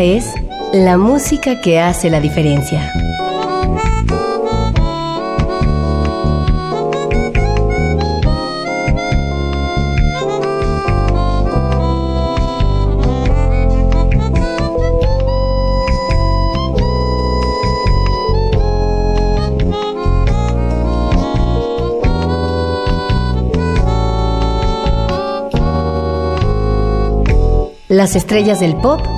Es la música que hace la diferencia. Las estrellas del pop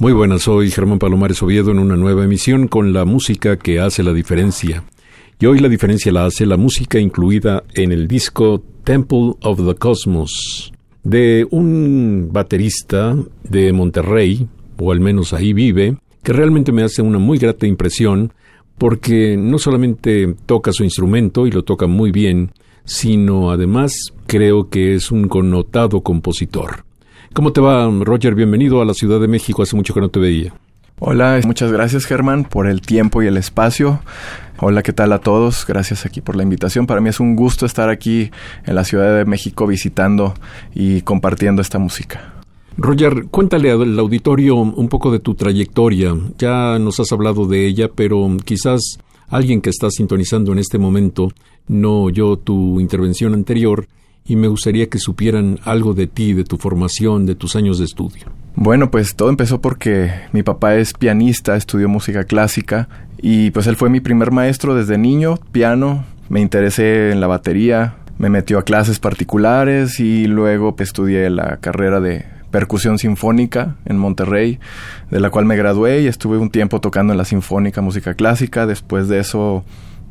Muy buenas, soy Germán Palomares Oviedo en una nueva emisión con la música que hace la diferencia. Y hoy la diferencia la hace la música incluida en el disco Temple of the Cosmos de un baterista de Monterrey, o al menos ahí vive, que realmente me hace una muy grata impresión porque no solamente toca su instrumento y lo toca muy bien, sino además creo que es un connotado compositor. ¿Cómo te va, Roger? Bienvenido a la Ciudad de México. Hace mucho que no te veía. Hola, muchas gracias Germán por el tiempo y el espacio. Hola, ¿qué tal a todos? Gracias aquí por la invitación. Para mí es un gusto estar aquí en la Ciudad de México visitando y compartiendo esta música. Roger, cuéntale al auditorio un poco de tu trayectoria. Ya nos has hablado de ella, pero quizás alguien que está sintonizando en este momento no oyó tu intervención anterior y me gustaría que supieran algo de ti, de tu formación, de tus años de estudio. Bueno, pues todo empezó porque mi papá es pianista, estudió música clásica y pues él fue mi primer maestro desde niño, piano, me interesé en la batería, me metió a clases particulares y luego estudié la carrera de percusión sinfónica en Monterrey, de la cual me gradué y estuve un tiempo tocando en la sinfónica música clásica. Después de eso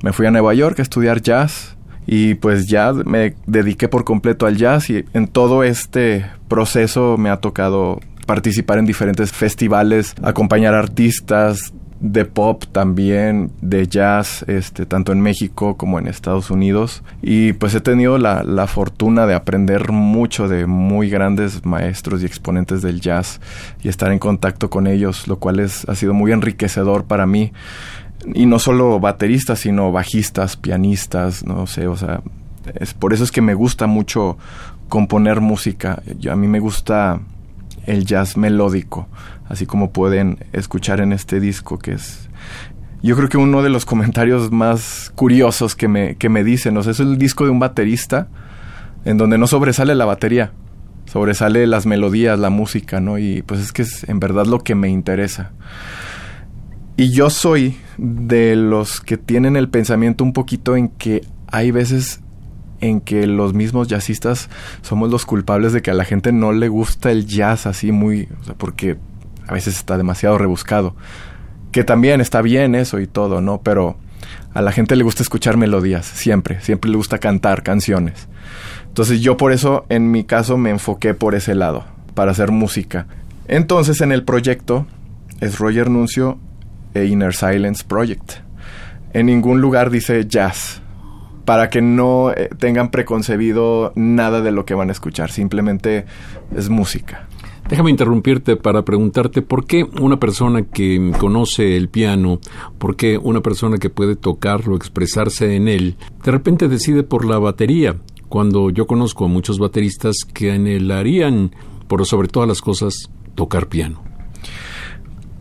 me fui a Nueva York a estudiar jazz y pues ya me dediqué por completo al jazz y en todo este proceso me ha tocado participar en diferentes festivales, acompañar artistas de pop también, de jazz, este, tanto en México como en Estados Unidos. Y pues he tenido la, la fortuna de aprender mucho de muy grandes maestros y exponentes del jazz y estar en contacto con ellos, lo cual es, ha sido muy enriquecedor para mí y no solo bateristas, sino bajistas, pianistas, no sé, o sea, es por eso es que me gusta mucho componer música. Yo, a mí me gusta el jazz melódico, así como pueden escuchar en este disco que es yo creo que uno de los comentarios más curiosos que me, que me dicen, o sea, es el disco de un baterista en donde no sobresale la batería, sobresale las melodías, la música, ¿no? Y pues es que es en verdad lo que me interesa. Y yo soy de los que tienen el pensamiento un poquito en que hay veces en que los mismos jazzistas somos los culpables de que a la gente no le gusta el jazz así muy, porque a veces está demasiado rebuscado. Que también está bien eso y todo, ¿no? Pero a la gente le gusta escuchar melodías, siempre, siempre le gusta cantar canciones. Entonces yo por eso en mi caso me enfoqué por ese lado, para hacer música. Entonces en el proyecto es Roger Nuncio e Inner Silence Project. En ningún lugar dice jazz, para que no eh, tengan preconcebido nada de lo que van a escuchar, simplemente es música. Déjame interrumpirte para preguntarte por qué una persona que conoce el piano, por qué una persona que puede tocarlo, expresarse en él, de repente decide por la batería, cuando yo conozco a muchos bateristas que anhelarían, por sobre todas las cosas, tocar piano.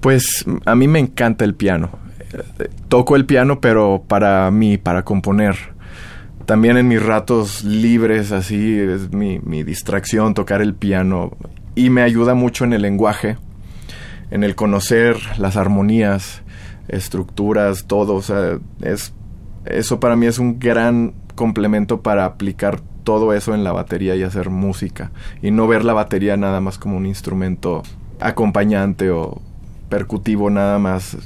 Pues a mí me encanta el piano. Toco el piano, pero para mí, para componer. También en mis ratos libres, así es mi, distracción, tocar el piano. Y me ayuda mucho en el lenguaje, en el conocer las armonías, estructuras, todo. O sea, es, eso para mí es un gran complemento para aplicar todo eso en la batería y hacer música. Y no ver la batería nada más como un instrumento acompañante o, percutivo nada más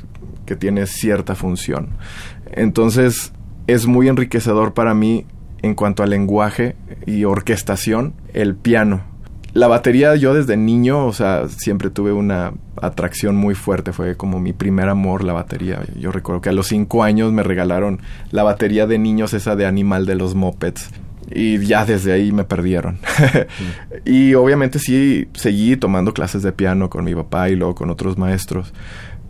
que tiene cierta función. Entonces es muy enriquecedor para mí en cuanto al lenguaje y orquestación, el piano. La batería yo desde niño, o sea, siempre tuve una atracción muy fuerte, fue como mi primer amor la batería. Yo recuerdo que a los cinco años me regalaron la batería de niños, esa de animal de los mopeds. Y ya desde ahí me perdieron. y obviamente sí, seguí tomando clases de piano con mi papá y luego con otros maestros.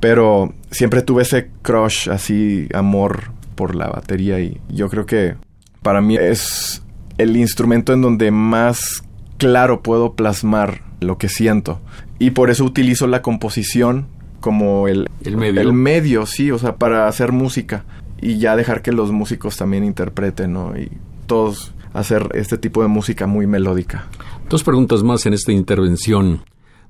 Pero siempre tuve ese crush, así, amor por la batería. Y yo creo que para mí es el instrumento en donde más claro puedo plasmar lo que siento. Y por eso utilizo la composición como el, el medio. El medio, sí, o sea, para hacer música. Y ya dejar que los músicos también interpreten, ¿no? Y todos hacer este tipo de música muy melódica. Dos preguntas más en esta intervención.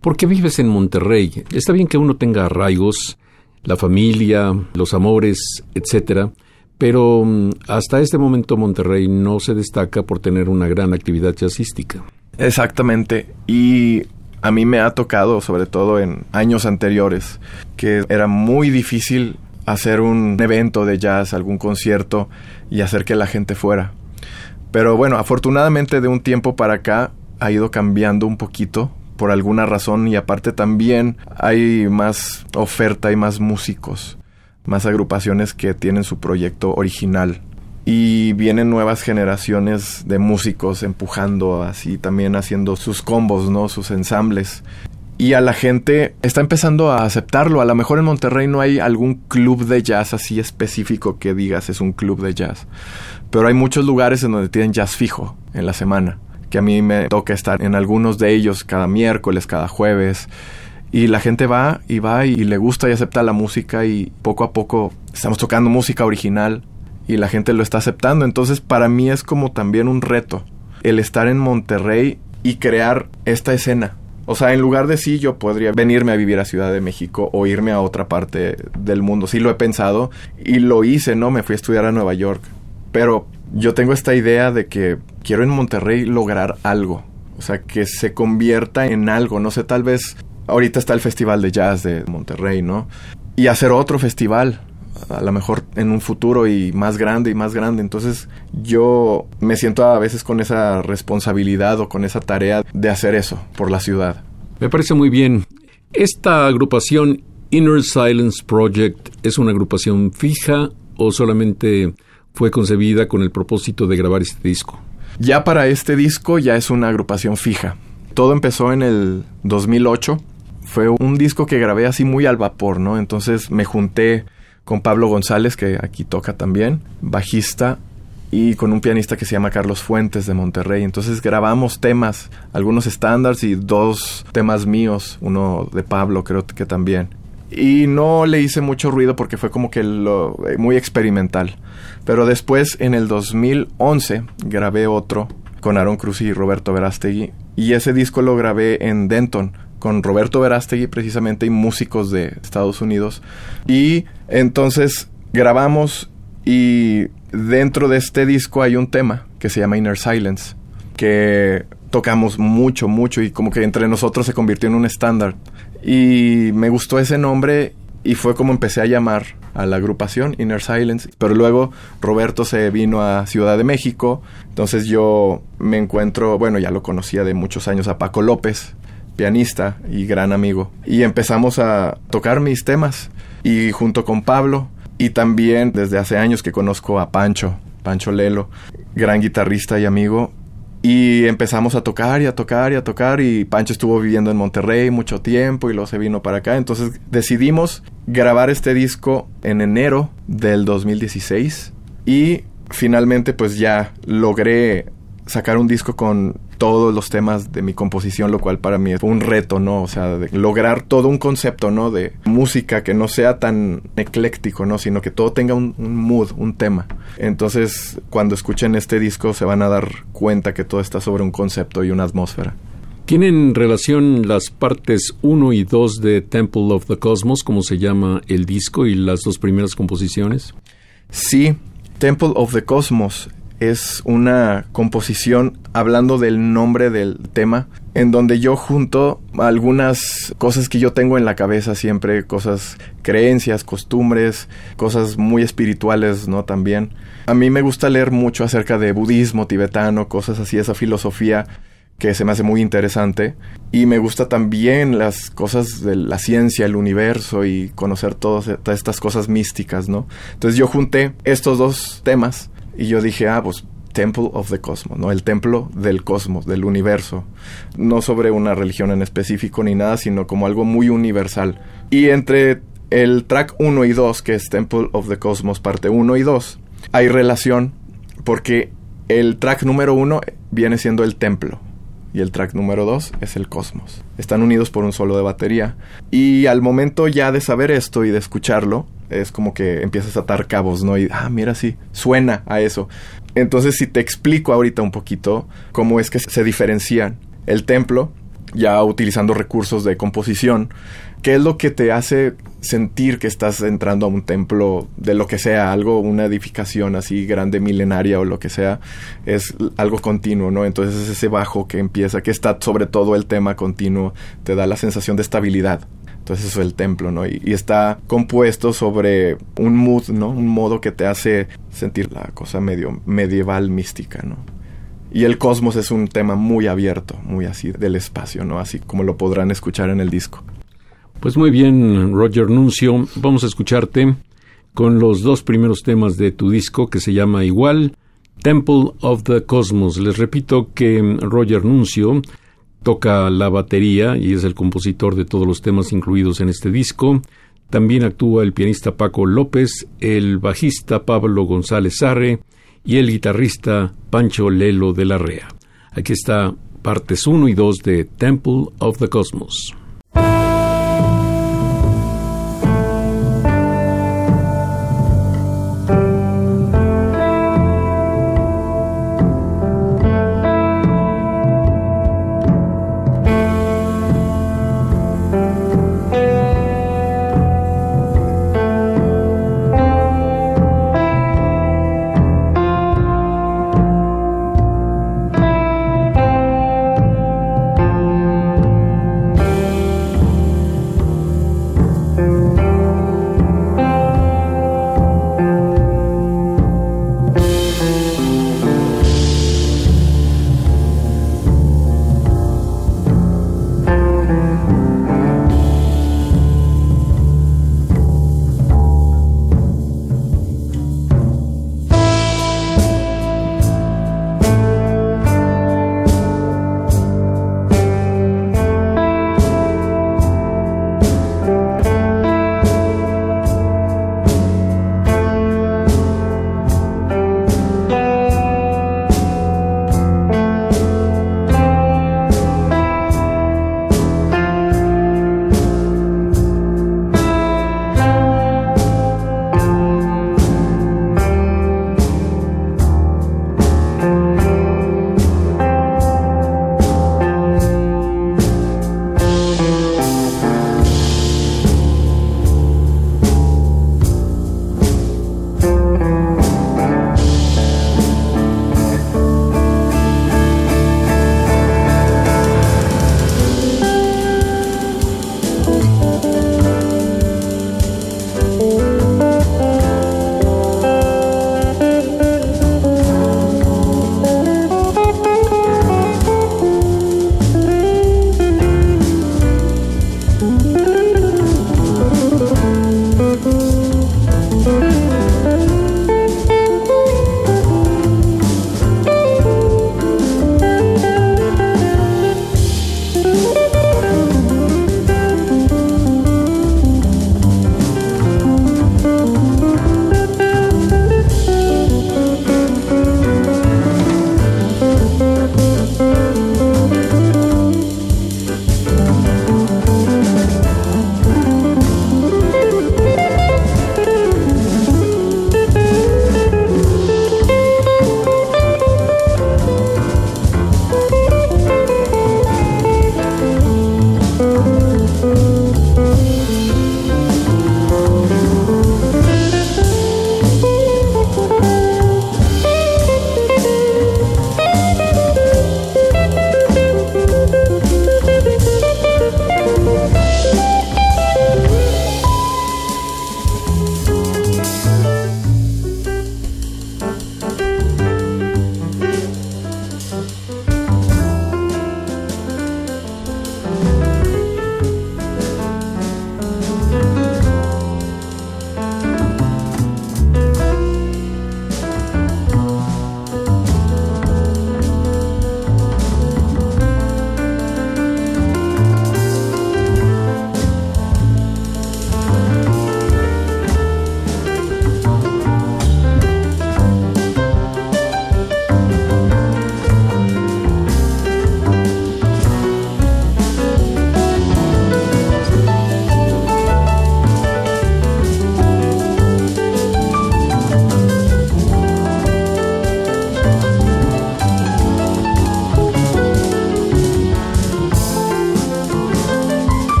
¿Por qué vives en Monterrey? Está bien que uno tenga arraigos, la familia, los amores, etcétera, pero mm, hasta este momento Monterrey no se destaca por tener una gran actividad jazzística. Exactamente. Y a mí me ha tocado, sobre todo en años anteriores, que era muy difícil hacer un evento de jazz, algún concierto y hacer que la gente fuera. Pero bueno, afortunadamente de un tiempo para acá ha ido cambiando un poquito por alguna razón y aparte también hay más oferta y más músicos, más agrupaciones que tienen su proyecto original y vienen nuevas generaciones de músicos empujando así también haciendo sus combos, ¿no? Sus ensambles. Y a la gente está empezando a aceptarlo. A lo mejor en Monterrey no hay algún club de jazz así específico que digas es un club de jazz. Pero hay muchos lugares en donde tienen jazz fijo en la semana. Que a mí me toca estar en algunos de ellos cada miércoles, cada jueves. Y la gente va y va y le gusta y acepta la música y poco a poco estamos tocando música original y la gente lo está aceptando. Entonces para mí es como también un reto el estar en Monterrey y crear esta escena. O sea, en lugar de sí, yo podría venirme a vivir a Ciudad de México o irme a otra parte del mundo. Sí lo he pensado y lo hice, ¿no? Me fui a estudiar a Nueva York. Pero yo tengo esta idea de que quiero en Monterrey lograr algo. O sea, que se convierta en algo. No sé, tal vez ahorita está el Festival de Jazz de Monterrey, ¿no? Y hacer otro festival a lo mejor en un futuro y más grande y más grande. Entonces yo me siento a veces con esa responsabilidad o con esa tarea de hacer eso por la ciudad. Me parece muy bien. Esta agrupación Inner Silence Project es una agrupación fija o solamente fue concebida con el propósito de grabar este disco? Ya para este disco ya es una agrupación fija. Todo empezó en el 2008. Fue un disco que grabé así muy al vapor, ¿no? Entonces me junté con Pablo González, que aquí toca también, bajista, y con un pianista que se llama Carlos Fuentes de Monterrey. Entonces grabamos temas, algunos estándares y dos temas míos, uno de Pablo creo que también. Y no le hice mucho ruido porque fue como que lo, eh, muy experimental. Pero después, en el 2011, grabé otro con Aaron Cruz y Roberto Verástegui. Y ese disco lo grabé en Denton, con Roberto Verástegui precisamente y músicos de Estados Unidos. Y entonces grabamos y dentro de este disco hay un tema que se llama Inner Silence, que tocamos mucho, mucho y como que entre nosotros se convirtió en un estándar. Y me gustó ese nombre y fue como empecé a llamar a la agrupación Inner Silence. Pero luego Roberto se vino a Ciudad de México, entonces yo me encuentro, bueno, ya lo conocía de muchos años a Paco López, pianista y gran amigo. Y empezamos a tocar mis temas y junto con Pablo y también desde hace años que conozco a Pancho, Pancho Lelo, gran guitarrista y amigo. Y empezamos a tocar y a tocar y a tocar y Pancho estuvo viviendo en Monterrey mucho tiempo y luego se vino para acá. Entonces decidimos grabar este disco en enero del 2016 y finalmente pues ya logré sacar un disco con todos los temas de mi composición, lo cual para mí fue un reto, ¿no? O sea, de lograr todo un concepto, ¿no? De música que no sea tan ecléctico, ¿no? Sino que todo tenga un, mood, un tema. Entonces, cuando escuchen este disco se van a dar cuenta que todo está sobre un concepto y una atmósfera. ¿Tienen relación las partes 1 y 2 de Temple of the Cosmos, como se llama el disco, y las dos primeras composiciones? Sí, Temple of the Cosmos es una composición hablando del nombre del tema. en donde yo junto algunas cosas que yo tengo en la cabeza siempre, cosas, creencias, costumbres, cosas muy espirituales, ¿no? También. A mí me gusta leer mucho acerca de budismo tibetano, cosas así, esa filosofía que se me hace muy interesante. Y me gusta también las cosas de la ciencia, el universo y conocer todas estas cosas místicas, ¿no? Entonces yo junté estos dos temas y yo dije, ah, pues Temple of the Cosmos, ¿no? El templo del cosmos, del universo. No sobre una religión en específico ni nada, sino como algo muy universal. Y entre el track 1 y 2, que es Temple of the Cosmos, parte 1 y 2, hay relación porque el track número 1 viene siendo el templo y el track número 2 es el cosmos. Están unidos por un solo de batería. Y al momento ya de saber esto y de escucharlo, es como que empiezas a atar cabos, ¿no? Y, ah, mira, sí, suena a eso. Entonces, si te explico ahorita un poquito cómo es que se diferencian el templo, ya utilizando recursos de composición, ¿qué es lo que te hace sentir que estás entrando a un templo de lo que sea, algo, una edificación así grande, milenaria o lo que sea, es algo continuo, ¿no? Entonces es ese bajo que empieza, que está sobre todo el tema continuo, te da la sensación de estabilidad. Entonces eso es el templo, ¿no? Y, está compuesto sobre un mood, ¿no? Un modo que te hace sentir la cosa medio medieval mística, ¿no? Y el cosmos es un tema muy abierto, muy así del espacio, ¿no? Así como lo podrán escuchar en el disco. Pues muy bien, Roger Nuncio, vamos a escucharte con los dos primeros temas de tu disco que se llama igual, Temple of the Cosmos. Les repito que Roger Nuncio toca la batería y es el compositor de todos los temas incluidos en este disco. También actúa el pianista Paco López, el bajista Pablo González Sarre y el guitarrista Pancho Lelo de la Rea. Aquí está partes 1 y 2 de Temple of the Cosmos.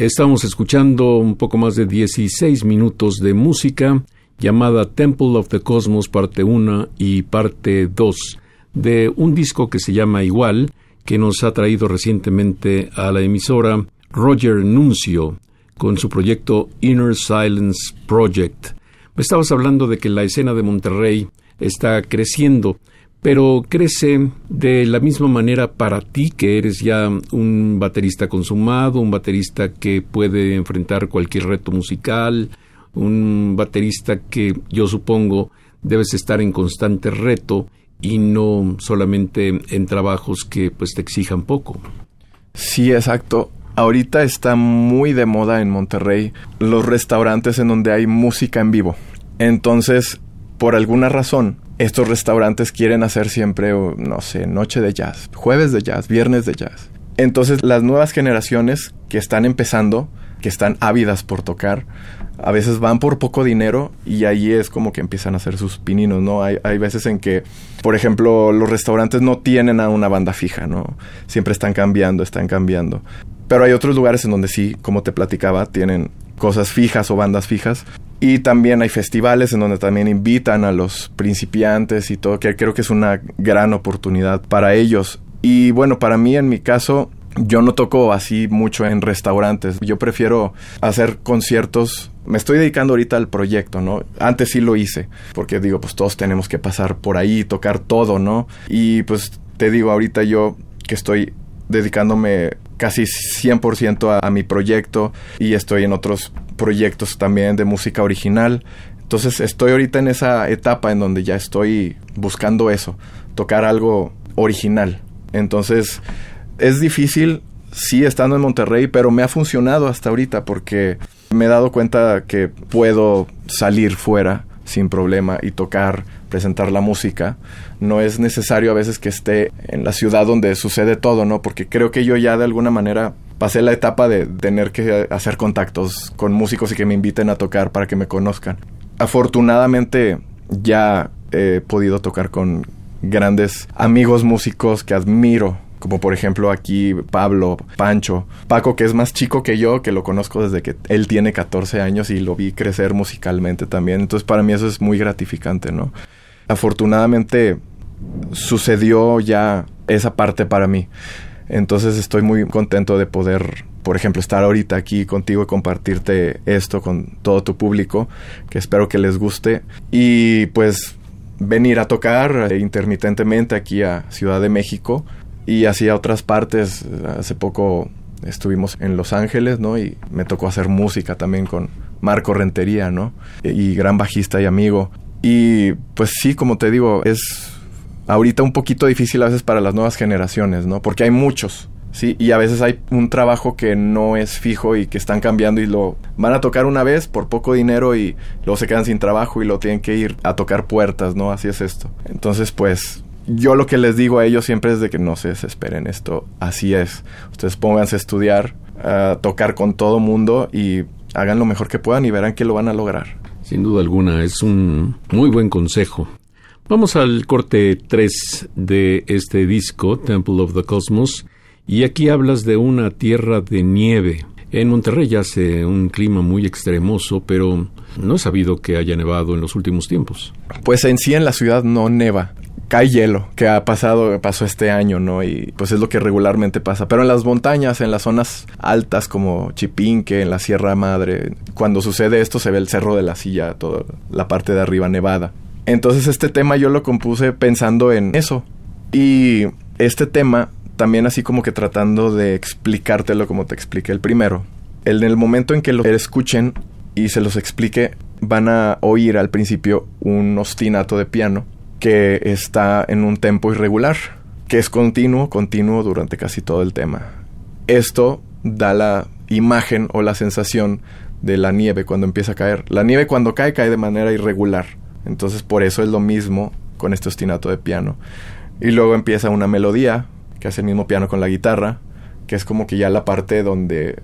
Estamos escuchando un poco más de 16 minutos de música llamada Temple of the Cosmos parte 1 y parte 2 de un disco que se llama igual que nos ha traído recientemente a la emisora Roger Nuncio con su proyecto Inner Silence Project. Me estabas hablando de que la escena de Monterrey está creciendo pero crece de la misma manera para ti, que eres ya un baterista consumado, un baterista que puede enfrentar cualquier reto musical, un baterista que yo supongo debes estar en constante reto y no solamente en trabajos que pues te exijan poco. Sí, exacto. Ahorita está muy de moda en Monterrey los restaurantes en donde hay música en vivo. Entonces, por alguna razón, estos restaurantes quieren hacer siempre, no sé, noche de jazz, jueves de jazz, viernes de jazz. Entonces las nuevas generaciones que están empezando, que están ávidas por tocar, a veces van por poco dinero y ahí es como que empiezan a hacer sus pininos, ¿no? Hay, hay veces en que, por ejemplo, los restaurantes no tienen a una banda fija, ¿no? Siempre están cambiando, están cambiando. Pero hay otros lugares en donde sí, como te platicaba, tienen cosas fijas o bandas fijas y también hay festivales en donde también invitan a los principiantes y todo, que creo que es una gran oportunidad para ellos. Y bueno, para mí en mi caso, yo no toco así mucho en restaurantes. Yo prefiero hacer conciertos. Me estoy dedicando ahorita al proyecto, ¿no? Antes sí lo hice, porque digo, pues todos tenemos que pasar por ahí, tocar todo, ¿no? Y pues te digo, ahorita yo que estoy dedicándome casi 100% a, a mi proyecto y estoy en otros proyectos también de música original. Entonces estoy ahorita en esa etapa en donde ya estoy buscando eso, tocar algo original. Entonces es difícil, sí, estando en Monterrey, pero me ha funcionado hasta ahorita porque me he dado cuenta que puedo salir fuera sin problema y tocar, presentar la música. No es necesario a veces que esté en la ciudad donde sucede todo, ¿no? Porque creo que yo ya de alguna manera pasé la etapa de tener que hacer contactos con músicos y que me inviten a tocar para que me conozcan. Afortunadamente ya he podido tocar con grandes amigos músicos que admiro como por ejemplo aquí Pablo, Pancho, Paco que es más chico que yo, que lo conozco desde que él tiene 14 años y lo vi crecer musicalmente también, entonces para mí eso es muy gratificante, ¿no? Afortunadamente sucedió ya esa parte para mí, entonces estoy muy contento de poder por ejemplo, estar ahorita aquí contigo y compartirte esto con todo tu público, que espero que les guste. Y pues venir a tocar intermitentemente aquí a Ciudad de México y así a otras partes. Hace poco estuvimos en Los Ángeles, ¿no? Y me tocó hacer música también con Marco Rentería, ¿no? Y gran bajista y amigo. Y pues sí, como te digo, es ahorita un poquito difícil a veces para las nuevas generaciones, ¿no? Porque hay muchos Sí, y a veces hay un trabajo que no es fijo y que están cambiando y lo van a tocar una vez por poco dinero y luego se quedan sin trabajo y lo tienen que ir a tocar puertas, ¿no? Así es esto. Entonces, pues yo lo que les digo a ellos siempre es de que no se desesperen, esto así es. Ustedes pónganse a estudiar, a tocar con todo mundo y hagan lo mejor que puedan y verán que lo van a lograr. Sin duda alguna, es un muy buen consejo. Vamos al corte 3 de este disco, Temple of the Cosmos. Y aquí hablas de una tierra de nieve. En Monterrey hace un clima muy extremoso, pero no he sabido que haya nevado en los últimos tiempos. Pues en sí en la ciudad no neva. Cae hielo, que ha pasado, pasó este año, ¿no? Y pues es lo que regularmente pasa. Pero en las montañas, en las zonas altas como Chipinque, en la Sierra Madre, cuando sucede esto se ve el Cerro de la Silla, toda la parte de arriba nevada. Entonces este tema yo lo compuse pensando en eso. Y este tema también así como que tratando de explicártelo como te expliqué el primero. En el momento en que lo escuchen y se los explique, van a oír al principio un ostinato de piano que está en un tempo irregular, que es continuo, continuo durante casi todo el tema. Esto da la imagen o la sensación de la nieve cuando empieza a caer. La nieve cuando cae cae de manera irregular. Entonces por eso es lo mismo con este ostinato de piano. Y luego empieza una melodía que hace el mismo piano con la guitarra, que es como que ya la parte donde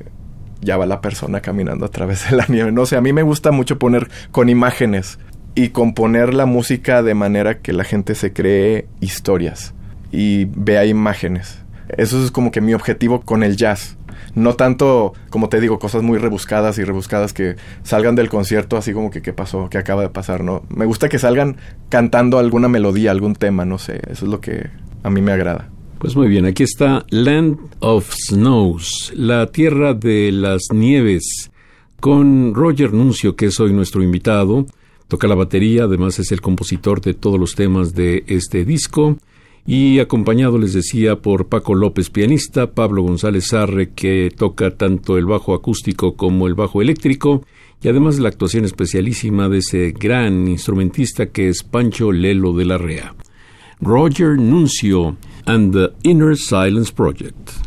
ya va la persona caminando a través de la nieve. No sé, a mí me gusta mucho poner con imágenes y componer la música de manera que la gente se cree historias y vea imágenes. Eso es como que mi objetivo con el jazz. No tanto, como te digo, cosas muy rebuscadas y rebuscadas que salgan del concierto así como que qué pasó, qué acaba de pasar, ¿no? Me gusta que salgan cantando alguna melodía, algún tema, no sé. Eso es lo que a mí me agrada. Pues muy bien, aquí está Land of Snows, la tierra de las nieves, con Roger Nuncio, que es hoy nuestro invitado. Toca la batería, además es el compositor de todos los temas de este disco. Y acompañado, les decía, por Paco López, pianista, Pablo González Sarre, que toca tanto el bajo acústico como el bajo eléctrico, y además la actuación especialísima de ese gran instrumentista que es Pancho Lelo de la Rea. Roger Nuncio and the Inner Silence Project.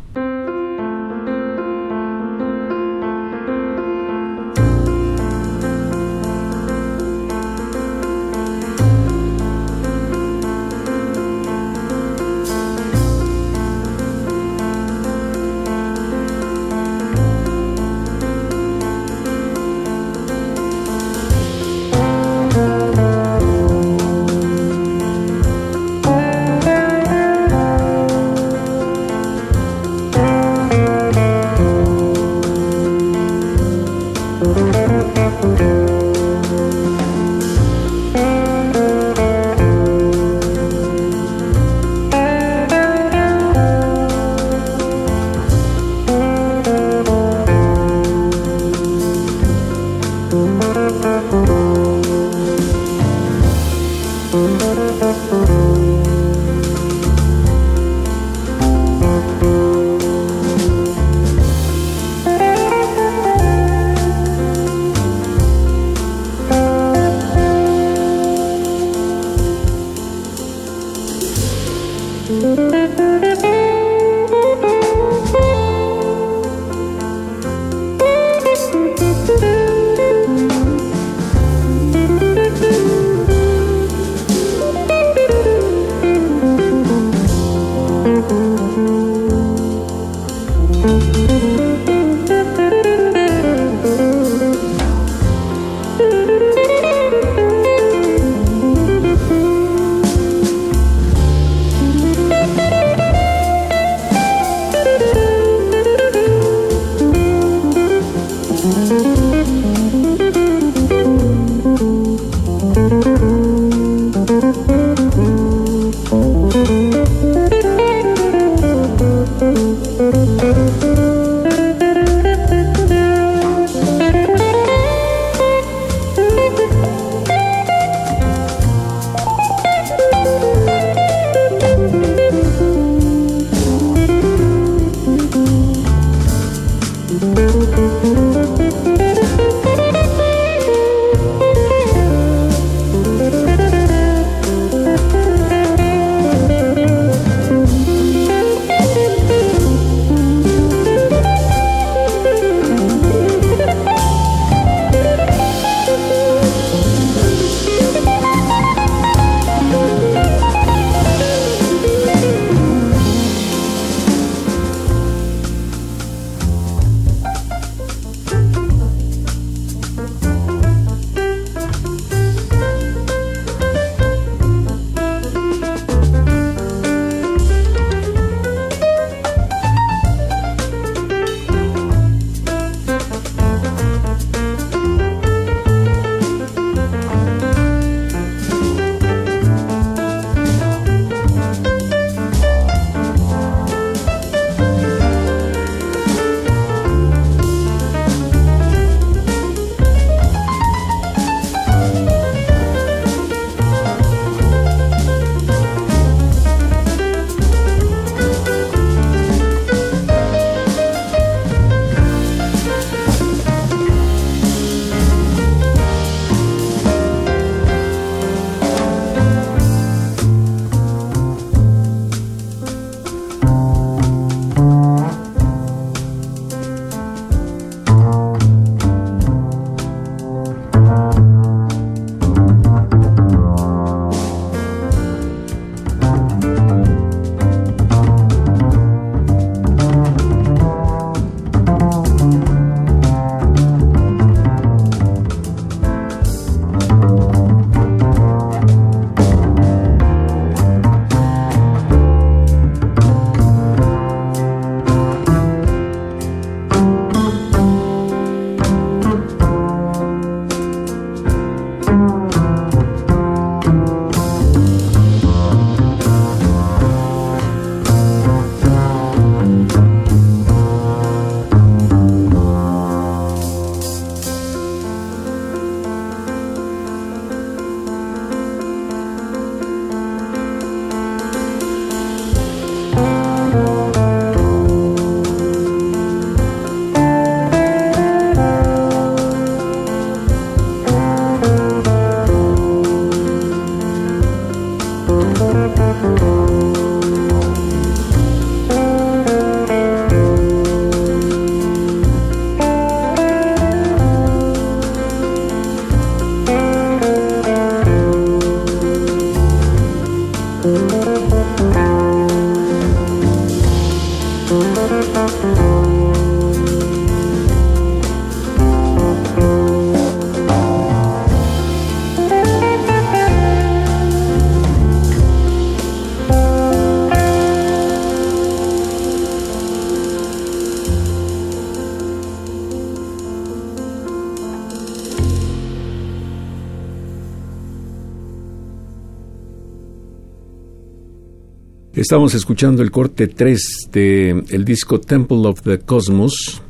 Estamos escuchando el corte 3 del el disco Temple of the Cosmos,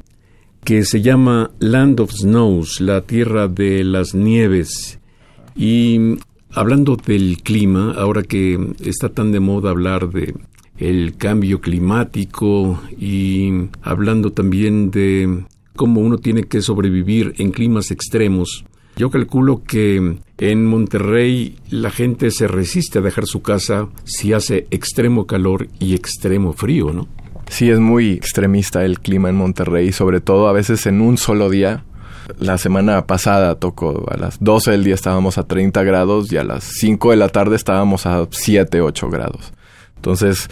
que se llama Land of Snows, la tierra de las nieves. Y hablando del clima, ahora que está tan de moda hablar de el cambio climático y hablando también de cómo uno tiene que sobrevivir en climas extremos, yo calculo que en Monterrey la gente se resiste a dejar su casa si hace extremo calor y extremo frío, ¿no? Sí, es muy extremista el clima en Monterrey, sobre todo a veces en un solo día. La semana pasada tocó a las 12 del día estábamos a 30 grados y a las 5 de la tarde estábamos a 7, 8 grados. Entonces,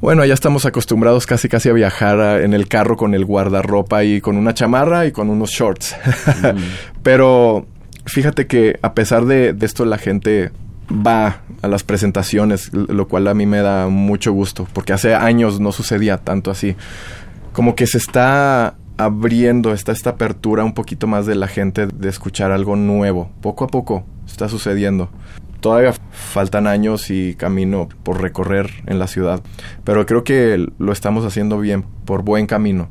bueno, ya estamos acostumbrados casi casi a viajar en el carro con el guardarropa y con una chamarra y con unos shorts. Mm. Pero fíjate que a pesar de, de, esto la gente va a las presentaciones, lo cual a mí me da mucho gusto, porque hace años no sucedía tanto así. Como que se está abriendo, está esta apertura un poquito más de la gente de escuchar algo nuevo. Poco a poco está sucediendo. Todavía faltan años y camino por recorrer en la ciudad, pero creo que lo estamos haciendo bien, por buen camino.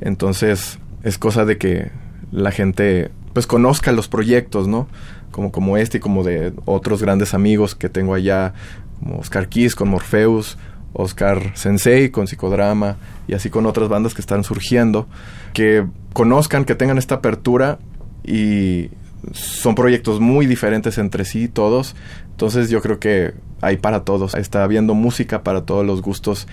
Entonces es cosa de que la gente pues conozca los proyectos, ¿no? como, como este y como de otros grandes amigos que tengo allá, como Oscar Kiss con Morpheus, Oscar Sensei con Psicodrama y así con otras bandas que están surgiendo, que conozcan, que tengan esta apertura y son proyectos muy diferentes entre sí todos, entonces yo creo que hay para todos, está habiendo música para todos los gustos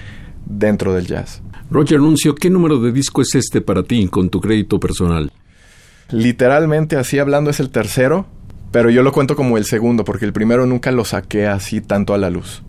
dentro del jazz. Roger Anuncio, ¿qué número de disco es este para ti con tu crédito personal? Literalmente así hablando es el tercero, pero yo lo cuento como el segundo, porque el primero nunca lo saqué así tanto a la luz.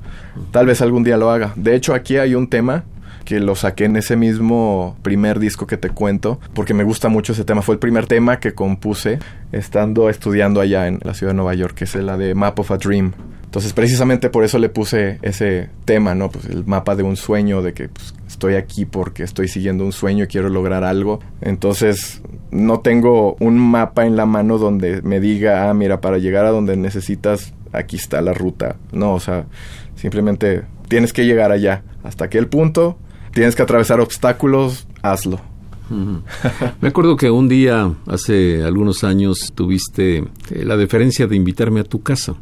Tal vez algún día lo haga. De hecho, aquí hay un tema que lo saqué en ese mismo primer disco que te cuento, porque me gusta mucho ese tema. Fue el primer tema que compuse estando estudiando allá en la ciudad de Nueva York, que es la de Map of a Dream. Entonces, precisamente por eso le puse ese tema, ¿no? Pues el mapa de un sueño, de que pues, estoy aquí porque estoy siguiendo un sueño y quiero lograr algo. Entonces, no tengo un mapa en la mano donde me diga, ah, mira, para llegar a donde necesitas, aquí está la ruta. No, o sea, simplemente tienes que llegar allá. Hasta aquel punto, tienes que atravesar obstáculos, hazlo. Me acuerdo que un día, hace algunos años, tuviste eh, la deferencia de invitarme a tu casa.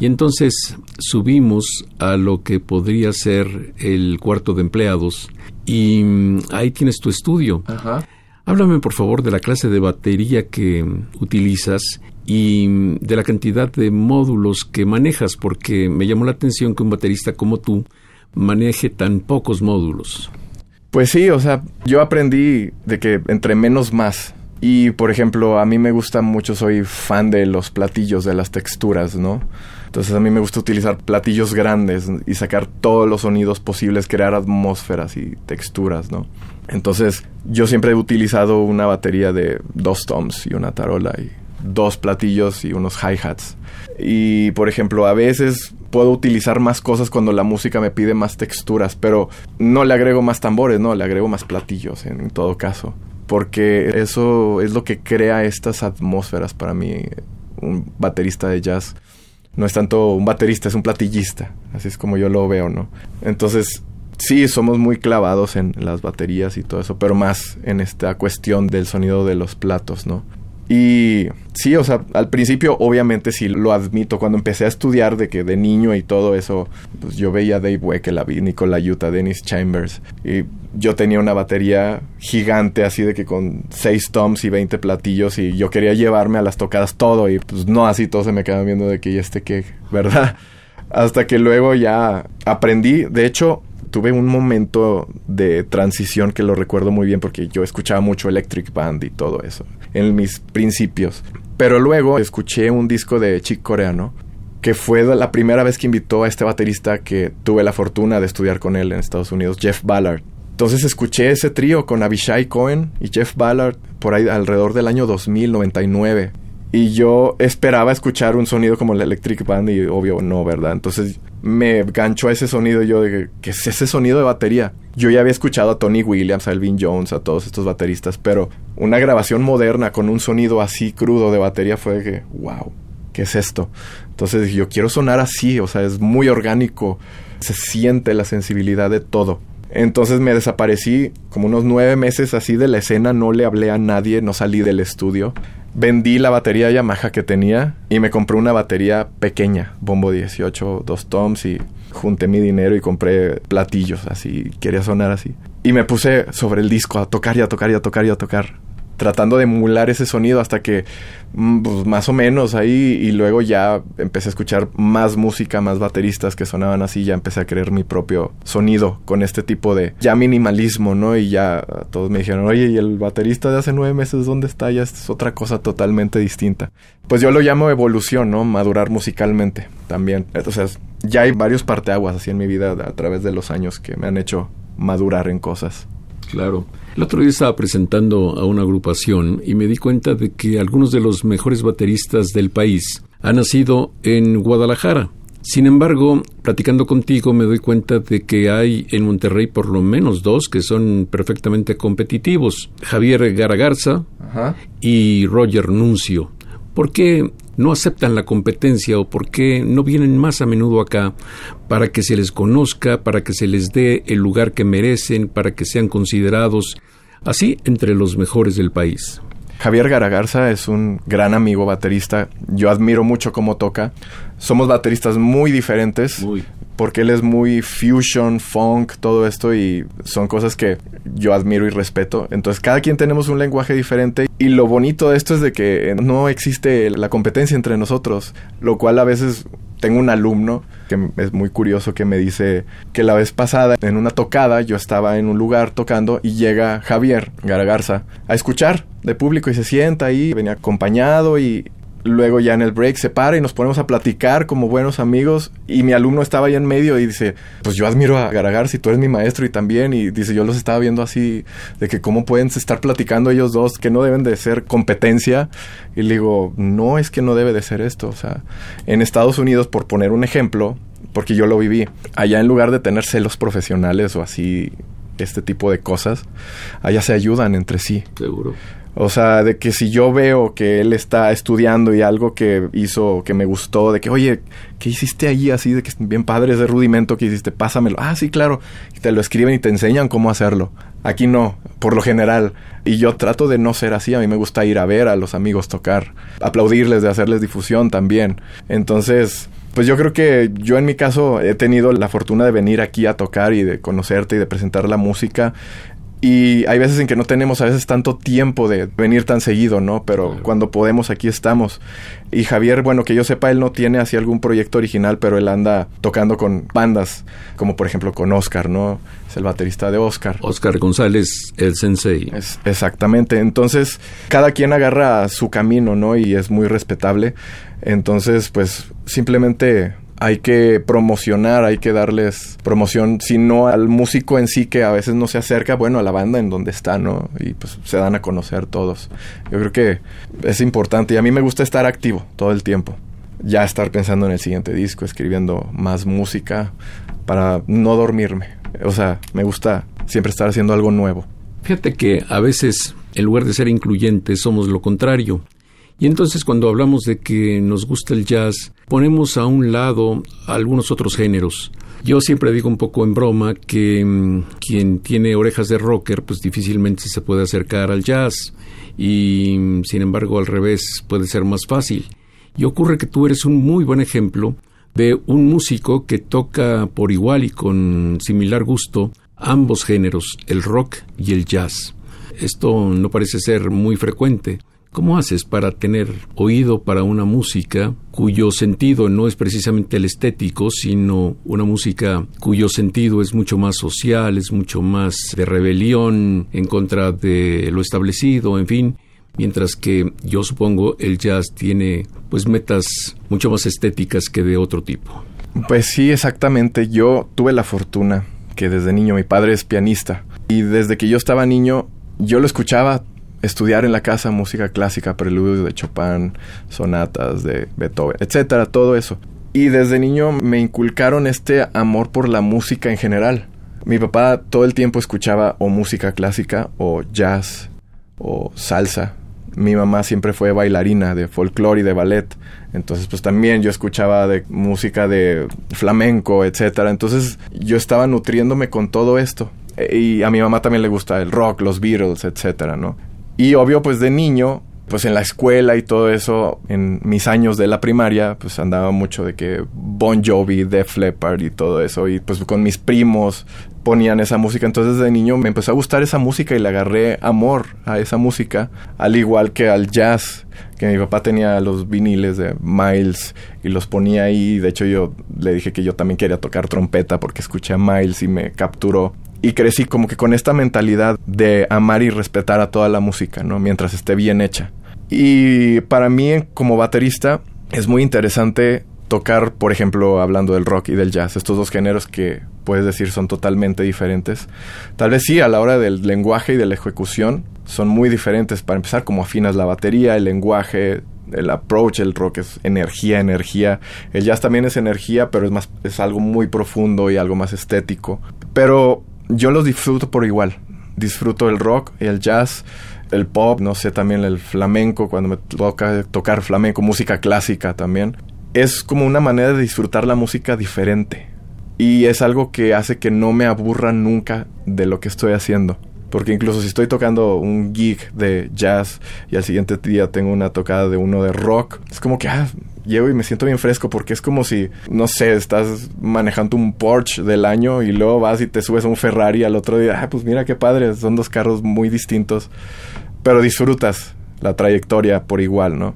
Y entonces subimos a lo que podría ser el cuarto de empleados y mm, ahí tienes tu estudio. Ajá. Háblame por favor de la clase de batería que utilizas y de la cantidad de módulos que manejas, porque me llamó la atención que un baterista como tú maneje tan pocos módulos. Pues sí, o sea, yo aprendí de que entre menos más. Y por ejemplo, a mí me gusta mucho, soy fan de los platillos, de las texturas, ¿no? Entonces a mí me gusta utilizar platillos grandes y sacar todos los sonidos posibles, crear atmósferas y texturas, ¿no? Entonces, yo siempre he utilizado una batería de dos toms y una tarola y dos platillos y unos hi-hats. Y, por ejemplo, a veces puedo utilizar más cosas cuando la música me pide más texturas, pero no le agrego más tambores, no, le agrego más platillos en, todo caso. Porque eso es lo que crea estas atmósferas para mí. Un baterista de jazz no es tanto un baterista, es un platillista. Así es como yo lo veo, ¿no? Entonces, sí, somos muy clavados en las baterías y todo eso, pero más en esta cuestión del sonido de los platos, ¿no? Y sí, o sea, al principio obviamente sí lo admito, cuando empecé a estudiar de que de niño y todo eso, pues yo veía a Dave Weck, la vi, Nicola Utah, Dennis Chambers, y yo tenía una batería gigante así de que con 6 toms y 20 platillos y yo quería llevarme a las tocadas todo y pues no así todos se me quedaban viendo de que ya este que, ¿verdad? Hasta que luego ya aprendí, de hecho, tuve un momento de transición que lo recuerdo muy bien porque yo escuchaba mucho Electric Band y todo eso en mis principios. Pero luego escuché un disco de Chick Coreano que fue la primera vez que invitó a este baterista que tuve la fortuna de estudiar con él en Estados Unidos, Jeff Ballard. Entonces escuché ese trío con Abishai Cohen y Jeff Ballard por ahí alrededor del año 2099. Y yo esperaba escuchar un sonido como el Electric Band y obvio no, ¿verdad? Entonces me ganchó ese sonido yo de que es ese sonido de batería. Yo ya había escuchado a Tony Williams, a Elvin Jones, a todos estos bateristas, pero una grabación moderna con un sonido así crudo de batería fue que, wow, ¿qué es esto? Entonces yo quiero sonar así, o sea, es muy orgánico, se siente la sensibilidad de todo. Entonces me desaparecí como unos nueve meses así de la escena, no le hablé a nadie, no salí del estudio. Vendí la batería Yamaha que tenía y me compré una batería pequeña, bombo 18, dos toms y junté mi dinero y compré platillos así, quería sonar así. Y me puse sobre el disco a tocar y a tocar y a tocar y a tocar tratando de emular ese sonido hasta que mm, pues, más o menos ahí y luego ya empecé a escuchar más música, más bateristas que sonaban así, ya empecé a crear mi propio sonido con este tipo de ya minimalismo, ¿no? Y ya todos me dijeron, oye, ¿y el baterista de hace nueve meses dónde está? Ya es otra cosa totalmente distinta. Pues yo lo llamo evolución, ¿no? Madurar musicalmente también. Entonces, ya hay varios parteaguas así en mi vida a través de los años que me han hecho madurar en cosas. Claro. El otro día estaba presentando a una agrupación y me di cuenta de que algunos de los mejores bateristas del país han nacido en Guadalajara. Sin embargo, platicando contigo me doy cuenta de que hay en Monterrey por lo menos dos que son perfectamente competitivos. Javier Garagarza y Roger Nuncio. ¿Por qué no aceptan la competencia o por qué no vienen más a menudo acá para que se les conozca, para que se les dé el lugar que merecen, para que sean considerados así entre los mejores del país? Javier Garagarza es un gran amigo baterista. Yo admiro mucho cómo toca. Somos bateristas muy diferentes. Porque él es muy fusion, funk, todo esto y son cosas que yo admiro y respeto. Entonces cada quien tenemos un lenguaje diferente y lo bonito de esto es de que no existe la competencia entre nosotros, lo cual a veces tengo un alumno que es muy curioso que me dice que la vez pasada en una tocada yo estaba en un lugar tocando y llega Javier Garagarza a escuchar de público y se sienta ahí, venía acompañado y Luego ya en el break se para y nos ponemos a platicar como buenos amigos y mi alumno estaba ahí en medio y dice, pues yo admiro a Garagar si tú eres mi maestro y también y dice, yo los estaba viendo así de que cómo pueden estar platicando ellos dos que no deben de ser competencia y le digo, no es que no debe de ser esto, o sea, en Estados Unidos por poner un ejemplo, porque yo lo viví, allá en lugar de tener celos profesionales o así este tipo de cosas, allá se ayudan entre sí. Seguro. O sea, de que si yo veo que él está estudiando y algo que hizo que me gustó, de que, oye, ¿qué hiciste allí así? De que bien padre ese rudimento que hiciste, pásamelo. Ah, sí, claro. Y te lo escriben y te enseñan cómo hacerlo. Aquí no, por lo general. Y yo trato de no ser así. A mí me gusta ir a ver a los amigos tocar, aplaudirles, de hacerles difusión también. Entonces, pues yo creo que yo en mi caso he tenido la fortuna de venir aquí a tocar y de conocerte y de presentar la música y hay veces en que no tenemos a veces tanto tiempo de venir tan seguido, ¿no? Pero cuando podemos aquí estamos. Y Javier, bueno, que yo sepa, él no tiene así algún proyecto original, pero él anda tocando con bandas, como por ejemplo con Oscar, ¿no? Es el baterista de Oscar. Oscar González, el sensei. Es, exactamente. Entonces, cada quien agarra su camino, ¿no? Y es muy respetable. Entonces, pues simplemente hay que promocionar, hay que darles promoción, si no al músico en sí que a veces no se acerca, bueno, a la banda en donde está, ¿no? Y pues se dan a conocer todos. Yo creo que es importante y a mí me gusta estar activo todo el tiempo. Ya estar pensando en el siguiente disco, escribiendo más música para no dormirme. O sea, me gusta siempre estar haciendo algo nuevo. Fíjate que a veces, en lugar de ser incluyentes, somos lo contrario. Y entonces cuando hablamos de que nos gusta el jazz, ponemos a un lado algunos otros géneros. Yo siempre digo un poco en broma que mm, quien tiene orejas de rocker pues difícilmente se puede acercar al jazz y mm, sin embargo al revés puede ser más fácil. Y ocurre que tú eres un muy buen ejemplo de un músico que toca por igual y con similar gusto ambos géneros, el rock y el jazz. Esto no parece ser muy frecuente. ¿Cómo haces para tener oído para una música cuyo sentido no es precisamente el estético, sino una música cuyo sentido es mucho más social, es mucho más de rebelión en contra de lo establecido, en fin? Mientras que yo supongo el jazz tiene pues metas mucho más estéticas que de otro tipo. Pues sí, exactamente. Yo tuve la fortuna que desde niño mi padre es pianista y desde que yo estaba niño yo lo escuchaba estudiar en la casa música clásica, preludios de Chopin, sonatas de Beethoven, etcétera, todo eso. Y desde niño me inculcaron este amor por la música en general. Mi papá todo el tiempo escuchaba o música clásica o jazz o salsa. mi mamá siempre fue bailarina de folclore y de ballet. Entonces, pues también yo escuchaba de música de flamenco, etcétera. Entonces, yo estaba nutriéndome con todo esto. E, y a mi mamá también le gusta el rock, los Beatles, etcétera, ¿no? Y obvio, pues de niño, pues en la escuela y todo eso, en mis años de la primaria, pues andaba mucho de que Bon Jovi, Def Leppard y todo eso. Y pues con mis primos ponían esa música. Entonces de niño me empezó a gustar esa música y le agarré amor a esa música, al igual que al jazz, que mi papá tenía los viniles de Miles y los ponía ahí. De hecho yo le dije que yo también quería tocar trompeta porque escuché a Miles y me capturó y crecí como que con esta mentalidad de amar y respetar a toda la música, ¿no? Mientras esté bien hecha. Y para mí como baterista es muy interesante tocar, por ejemplo, hablando del rock y del jazz, estos dos géneros que puedes decir son totalmente diferentes. Tal vez sí, a la hora del lenguaje y de la ejecución son muy diferentes. Para empezar, como afinas la batería, el lenguaje, el approach, el rock es energía, energía. El jazz también es energía, pero es más es algo muy profundo y algo más estético. Pero yo los disfruto por igual. Disfruto el rock el jazz, el pop, no sé, también el flamenco, cuando me toca tocar flamenco, música clásica también. Es como una manera de disfrutar la música diferente. Y es algo que hace que no me aburra nunca de lo que estoy haciendo. Porque incluso si estoy tocando un gig de jazz y al siguiente día tengo una tocada de uno de rock, es como que ah, llego y me siento bien fresco porque es como si, no sé, estás manejando un Porsche del año y luego vas y te subes a un Ferrari al otro día, ah, pues mira qué padre, son dos carros muy distintos, pero disfrutas la trayectoria por igual, ¿no?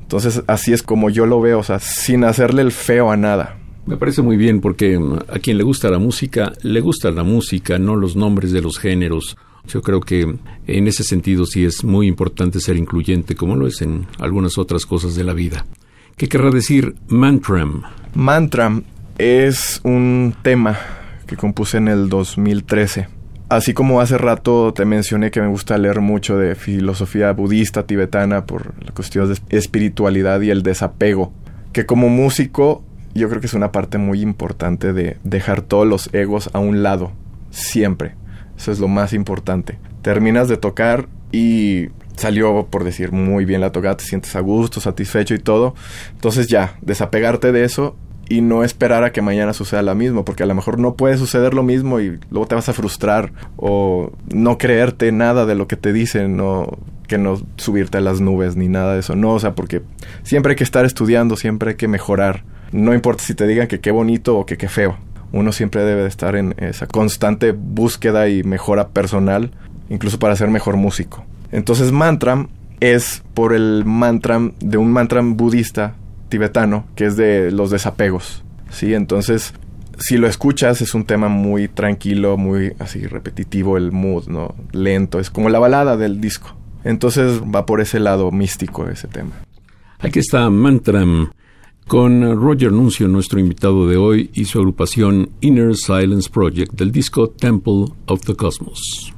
Entonces así es como yo lo veo, o sea, sin hacerle el feo a nada. Me parece muy bien porque a quien le gusta la música, le gusta la música, no los nombres de los géneros yo creo que en ese sentido sí es muy importante ser incluyente, como lo es en algunas otras cosas de la vida. ¿Qué querrá decir Mantram? Mantram es un tema que compuse en el 2013. Así como hace rato te mencioné que me gusta leer mucho de filosofía budista tibetana por la cuestión de espiritualidad y el desapego, que como músico yo creo que es una parte muy importante de dejar todos los egos a un lado, siempre. Eso es lo más importante. Terminas de tocar y salió, por decir, muy bien la tocada, te sientes a gusto, satisfecho y todo. Entonces ya, desapegarte de eso y no esperar a que mañana suceda lo mismo, porque a lo mejor no puede suceder lo mismo y luego te vas a frustrar o no creerte nada de lo que te dicen, o que no subirte a las nubes ni nada de eso, no, o sea, porque siempre hay que estar estudiando, siempre hay que mejorar, no importa si te digan que qué bonito o que qué feo, uno siempre debe de estar en esa constante búsqueda y mejora personal, incluso para ser mejor músico. Entonces mantram es por el mantram de un mantram budista tibetano que es de los desapegos. Sí, entonces si lo escuchas es un tema muy tranquilo, muy así repetitivo el mood, ¿no? Lento, es como la balada del disco. Entonces va por ese lado místico ese tema. Aquí está Mantram con Roger Nuncio, nuestro invitado de hoy, y su agrupación Inner Silence Project del disco Temple of the Cosmos.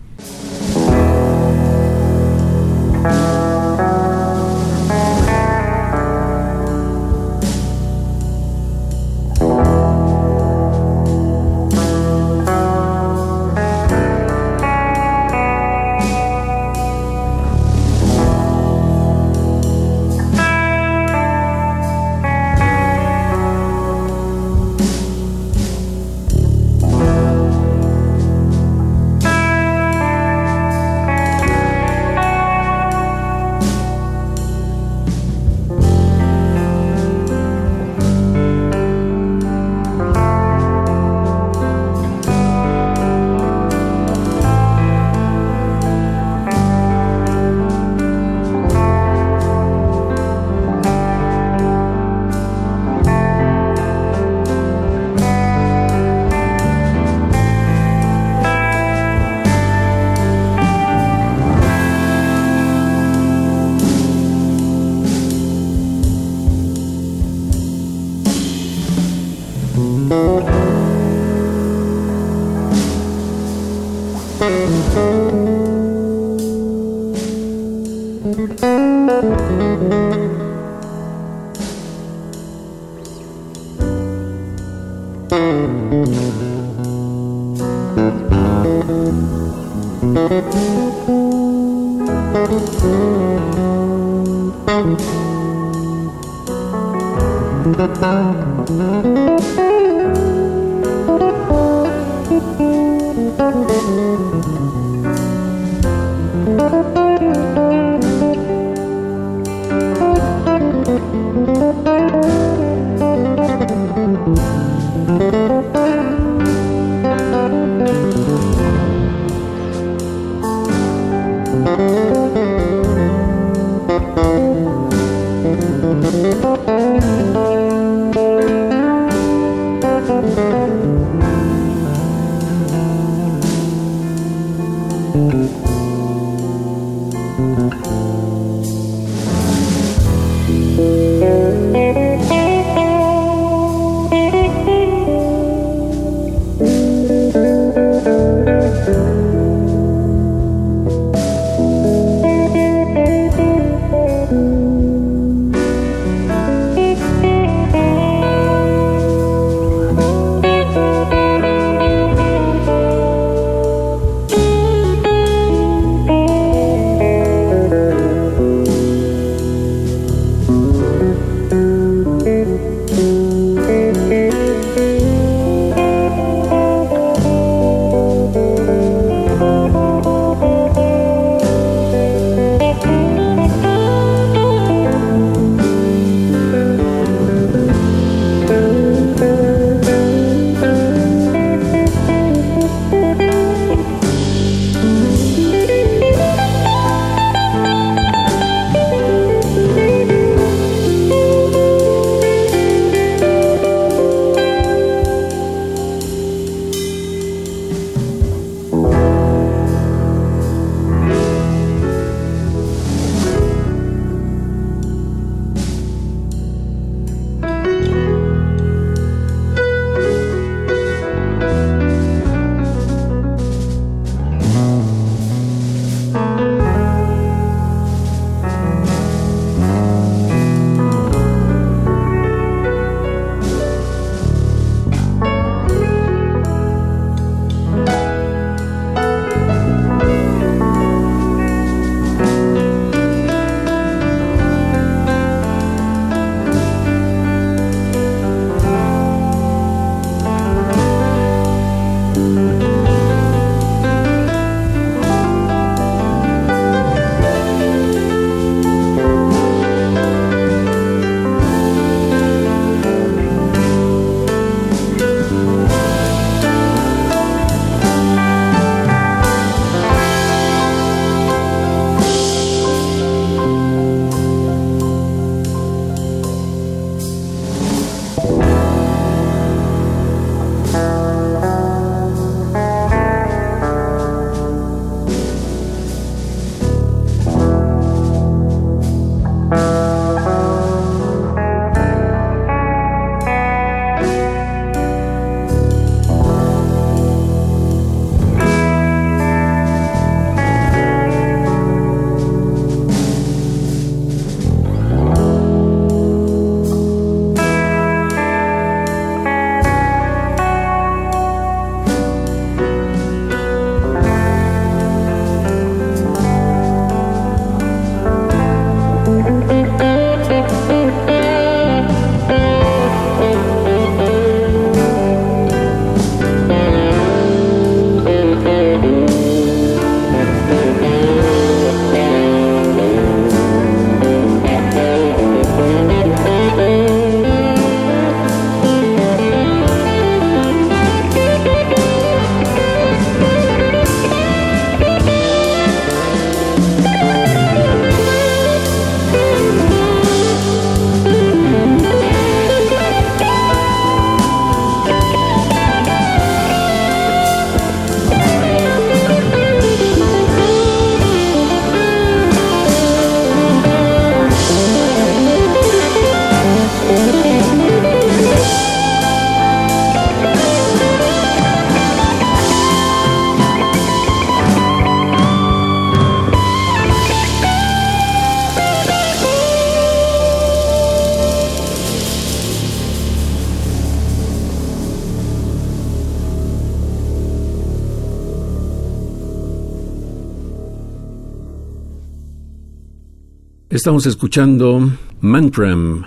Estamos escuchando Mantram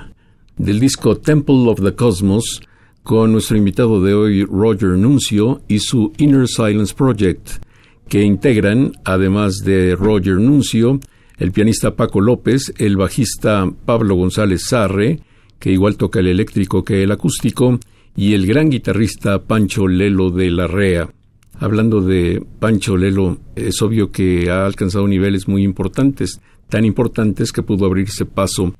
del disco Temple of the Cosmos con nuestro invitado de hoy Roger Nuncio y su Inner Silence Project, que integran, además de Roger Nuncio, el pianista Paco López, el bajista Pablo González Sarre, que igual toca el eléctrico que el acústico, y el gran guitarrista Pancho Lelo de la Rea. Hablando de Pancho Lelo, es obvio que ha alcanzado niveles muy importantes tan importantes que pudo abrirse paso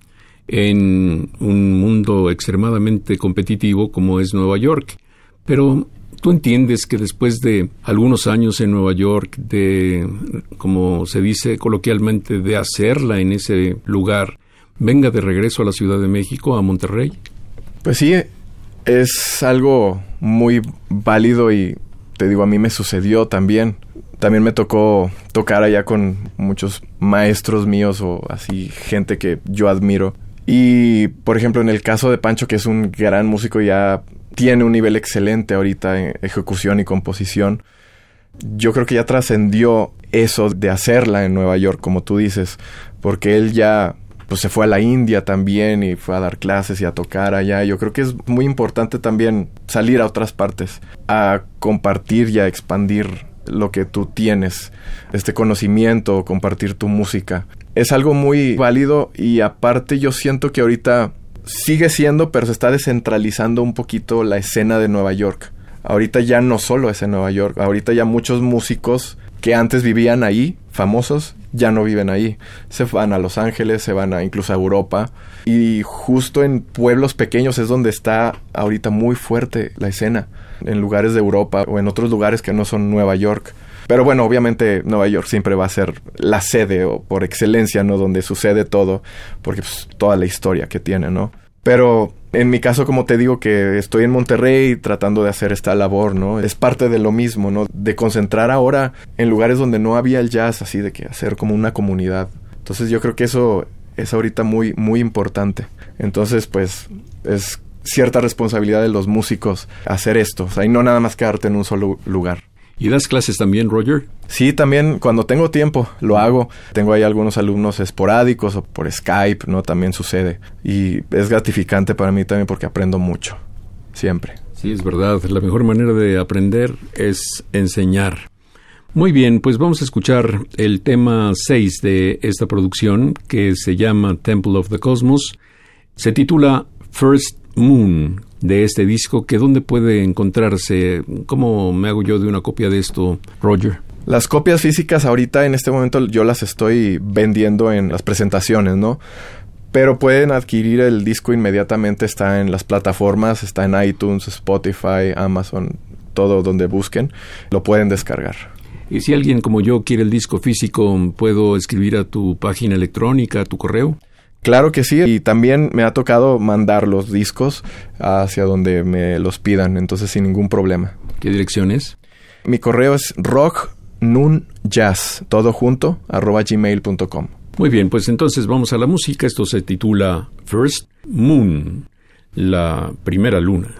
en un mundo extremadamente competitivo como es Nueva York. Pero tú entiendes que después de algunos años en Nueva York, de, como se dice coloquialmente, de hacerla en ese lugar, venga de regreso a la Ciudad de México, a Monterrey? Pues sí, es algo muy válido y te digo, a mí me sucedió también también me tocó tocar allá con muchos maestros míos o así gente que yo admiro. Y por ejemplo, en el caso de Pancho, que es un gran músico, ya tiene un nivel excelente ahorita en ejecución y composición. Yo creo que ya trascendió eso de hacerla en Nueva York, como tú dices, porque él ya pues se fue a la India también y fue a dar clases y a tocar allá. Yo creo que es muy importante también salir a otras partes, a compartir y a expandir lo que tú tienes, este conocimiento, compartir tu música. Es algo muy válido y aparte yo siento que ahorita sigue siendo, pero se está descentralizando un poquito la escena de Nueva York. Ahorita ya no solo es en Nueva York, ahorita ya muchos músicos que antes vivían ahí, famosos, ya no viven ahí. Se van a Los Ángeles, se van a incluso a Europa. Y justo en pueblos pequeños es donde está ahorita muy fuerte la escena en lugares de Europa o en otros lugares que no son Nueva York. Pero bueno, obviamente Nueva York siempre va a ser la sede o por excelencia, ¿no? Donde sucede todo, porque pues, toda la historia que tiene, ¿no? Pero en mi caso, como te digo, que estoy en Monterrey tratando de hacer esta labor, ¿no? Es parte de lo mismo, ¿no? De concentrar ahora en lugares donde no había el jazz, así de que hacer como una comunidad. Entonces yo creo que eso es ahorita muy, muy importante. Entonces, pues, es cierta responsabilidad de los músicos hacer esto. O sea, y no nada más quedarte en un solo lugar. ¿Y das clases también, Roger? Sí, también cuando tengo tiempo lo hago. Tengo ahí algunos alumnos esporádicos o por Skype, ¿no? También sucede. Y es gratificante para mí también porque aprendo mucho. Siempre. Sí, es verdad. La mejor manera de aprender es enseñar. Muy bien, pues vamos a escuchar el tema 6 de esta producción que se llama Temple of the Cosmos. Se titula First Moon de este disco, que dónde puede encontrarse, cómo me hago yo de una copia de esto, Roger. Las copias físicas ahorita en este momento yo las estoy vendiendo en las presentaciones, ¿no? Pero pueden adquirir el disco inmediatamente, está en las plataformas, está en iTunes, Spotify, Amazon, todo donde busquen, lo pueden descargar. Y si alguien como yo quiere el disco físico, ¿puedo escribir a tu página electrónica, a tu correo? Claro que sí, y también me ha tocado mandar los discos hacia donde me los pidan, entonces sin ningún problema. ¿Qué dirección es? Mi correo es rocknunjazz, todo junto, arroba gmail.com. Muy bien, pues entonces vamos a la música. Esto se titula First Moon, la primera luna.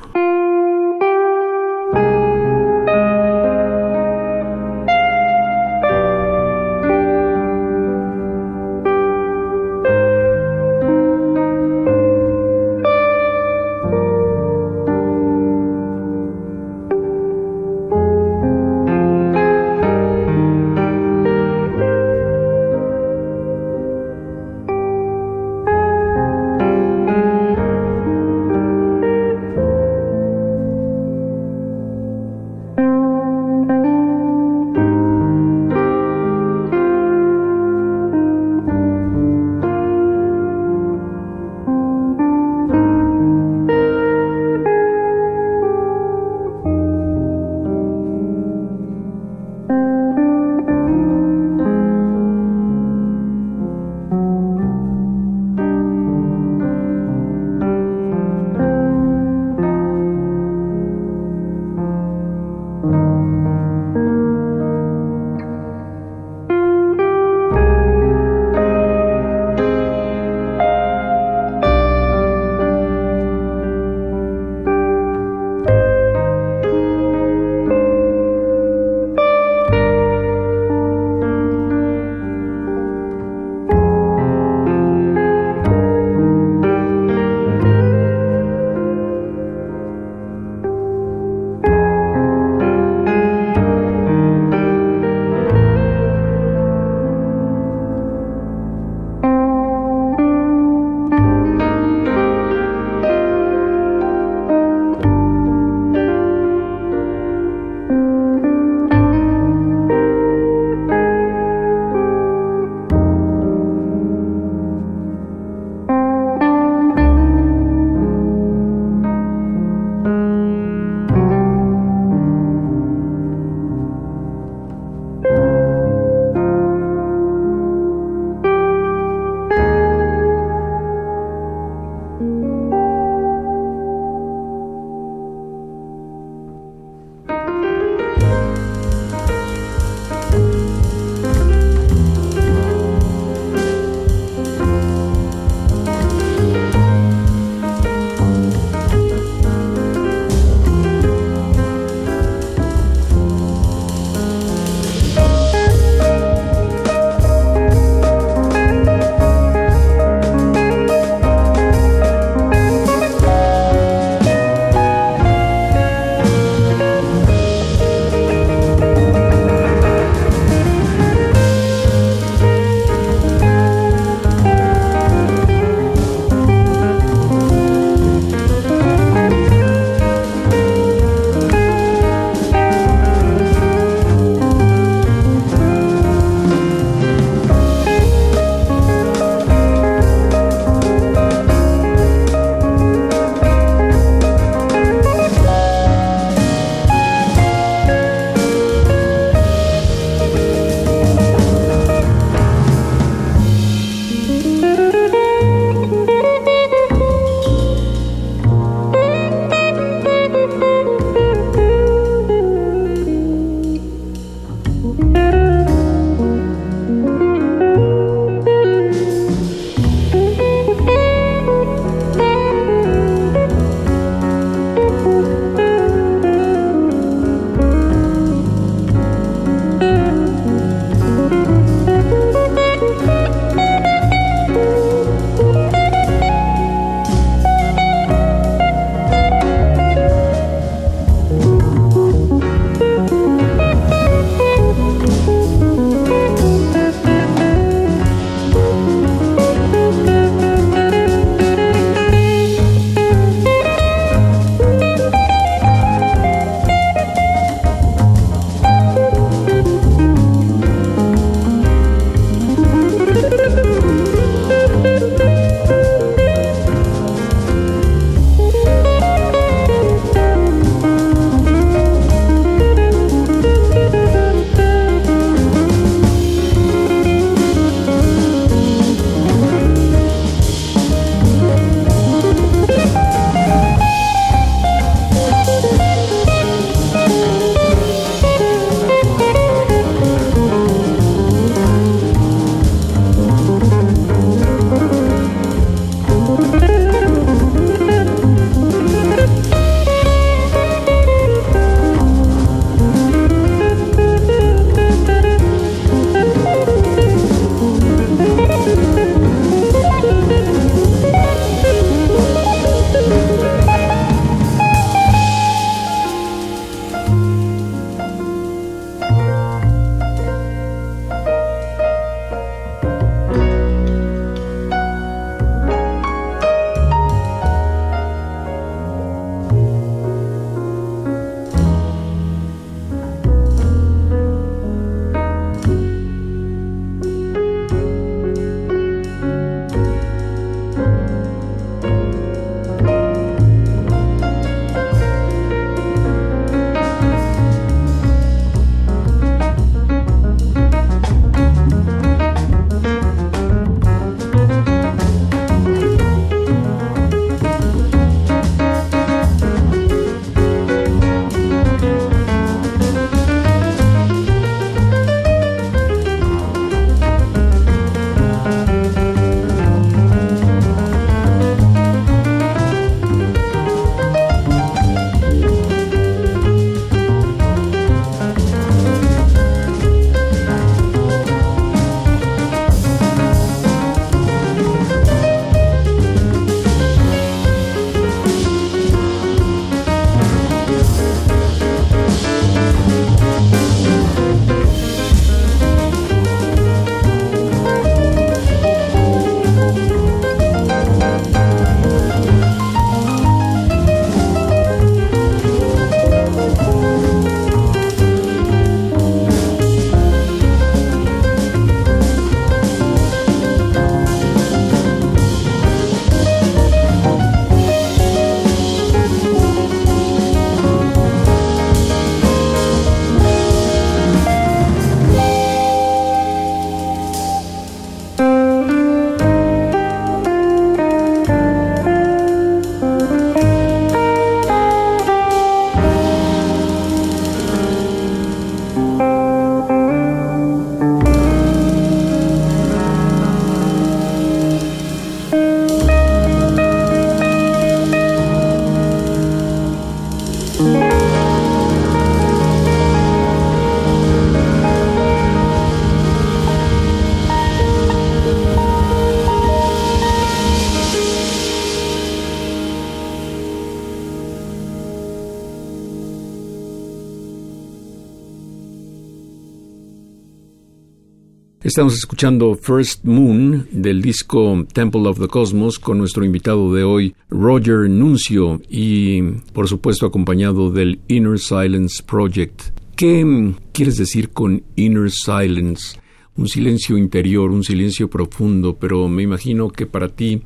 Estamos escuchando First Moon del disco Temple of the Cosmos con nuestro invitado de hoy, Roger Nuncio, y por supuesto acompañado del Inner Silence Project. ¿Qué quieres decir con Inner Silence? Un silencio interior, un silencio profundo, pero me imagino que para ti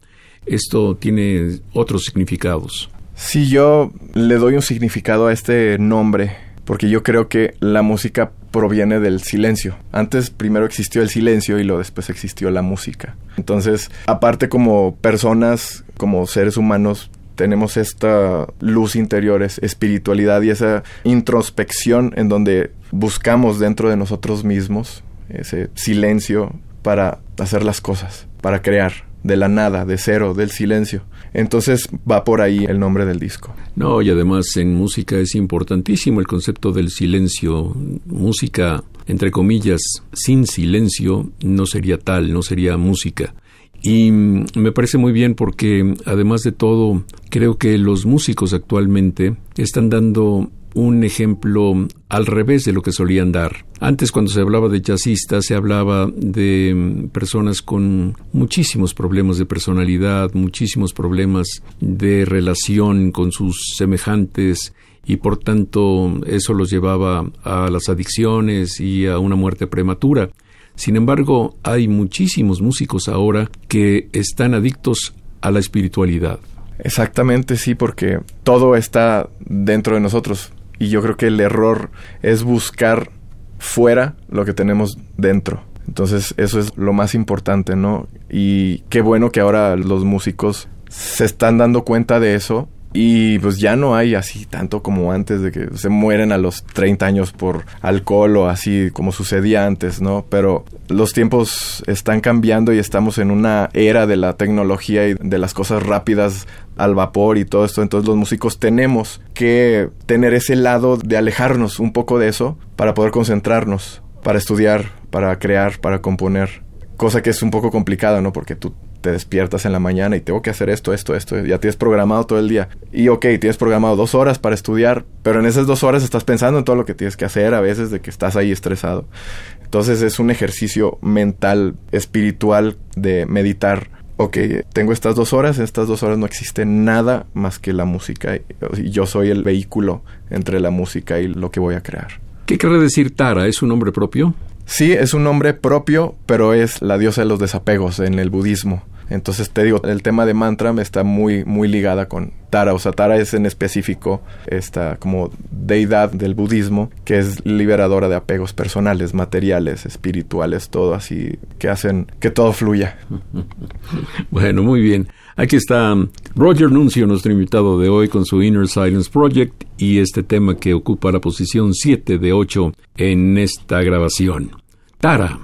esto tiene otros significados. Sí, yo le doy un significado a este nombre porque yo creo que la música proviene del silencio. Antes primero existió el silencio y luego después existió la música. Entonces, aparte como personas, como seres humanos, tenemos esta luz interior, espiritualidad y esa introspección en donde buscamos dentro de nosotros mismos ese silencio para hacer las cosas, para crear de la nada, de cero, del silencio. Entonces va por ahí el nombre del disco. No, y además en música es importantísimo el concepto del silencio. Música, entre comillas, sin silencio no sería tal, no sería música. Y me parece muy bien porque, además de todo, creo que los músicos actualmente están dando un ejemplo al revés de lo que solían dar. Antes cuando se hablaba de jazzistas se hablaba de mm, personas con muchísimos problemas de personalidad, muchísimos problemas de relación con sus semejantes y por tanto eso los llevaba a las adicciones y a una muerte prematura. Sin embargo, hay muchísimos músicos ahora que están adictos a la espiritualidad. Exactamente, sí, porque todo está dentro de nosotros. Y yo creo que el error es buscar fuera lo que tenemos dentro. Entonces eso es lo más importante, ¿no? Y qué bueno que ahora los músicos se están dando cuenta de eso y pues ya no hay así tanto como antes de que se mueren a los 30 años por alcohol o así como sucedía antes, ¿no? Pero los tiempos están cambiando y estamos en una era de la tecnología y de las cosas rápidas al vapor y todo esto. Entonces los músicos tenemos que tener ese lado de alejarnos un poco de eso para poder concentrarnos, para estudiar, para crear, para componer. Cosa que es un poco complicada, ¿no? Porque tú te despiertas en la mañana y tengo que hacer esto, esto, esto, ya tienes programado todo el día. Y ok, tienes programado dos horas para estudiar, pero en esas dos horas estás pensando en todo lo que tienes que hacer, a veces de que estás ahí estresado. Entonces es un ejercicio mental, espiritual de meditar. Ok, tengo estas dos horas, en estas dos horas no existe nada más que la música y yo soy el vehículo entre la música y lo que voy a crear. ¿Qué quiere decir Tara? ¿Es un nombre propio? Sí, es un nombre propio, pero es la diosa de los desapegos en el budismo. Entonces te digo, el tema de mantra está muy, muy ligada con Tara. O sea, Tara es en específico esta como deidad del budismo que es liberadora de apegos personales, materiales, espirituales, todo así, que hacen que todo fluya. bueno, muy bien. Aquí está Roger Nuncio, nuestro invitado de hoy, con su Inner Silence Project y este tema que ocupa la posición 7 de 8 en esta grabación. Tara.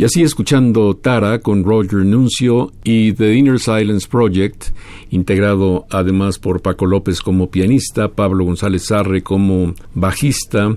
Y así escuchando Tara con Roger Nuncio y The Inner Silence Project, integrado además por Paco López como pianista, Pablo González Sarre como bajista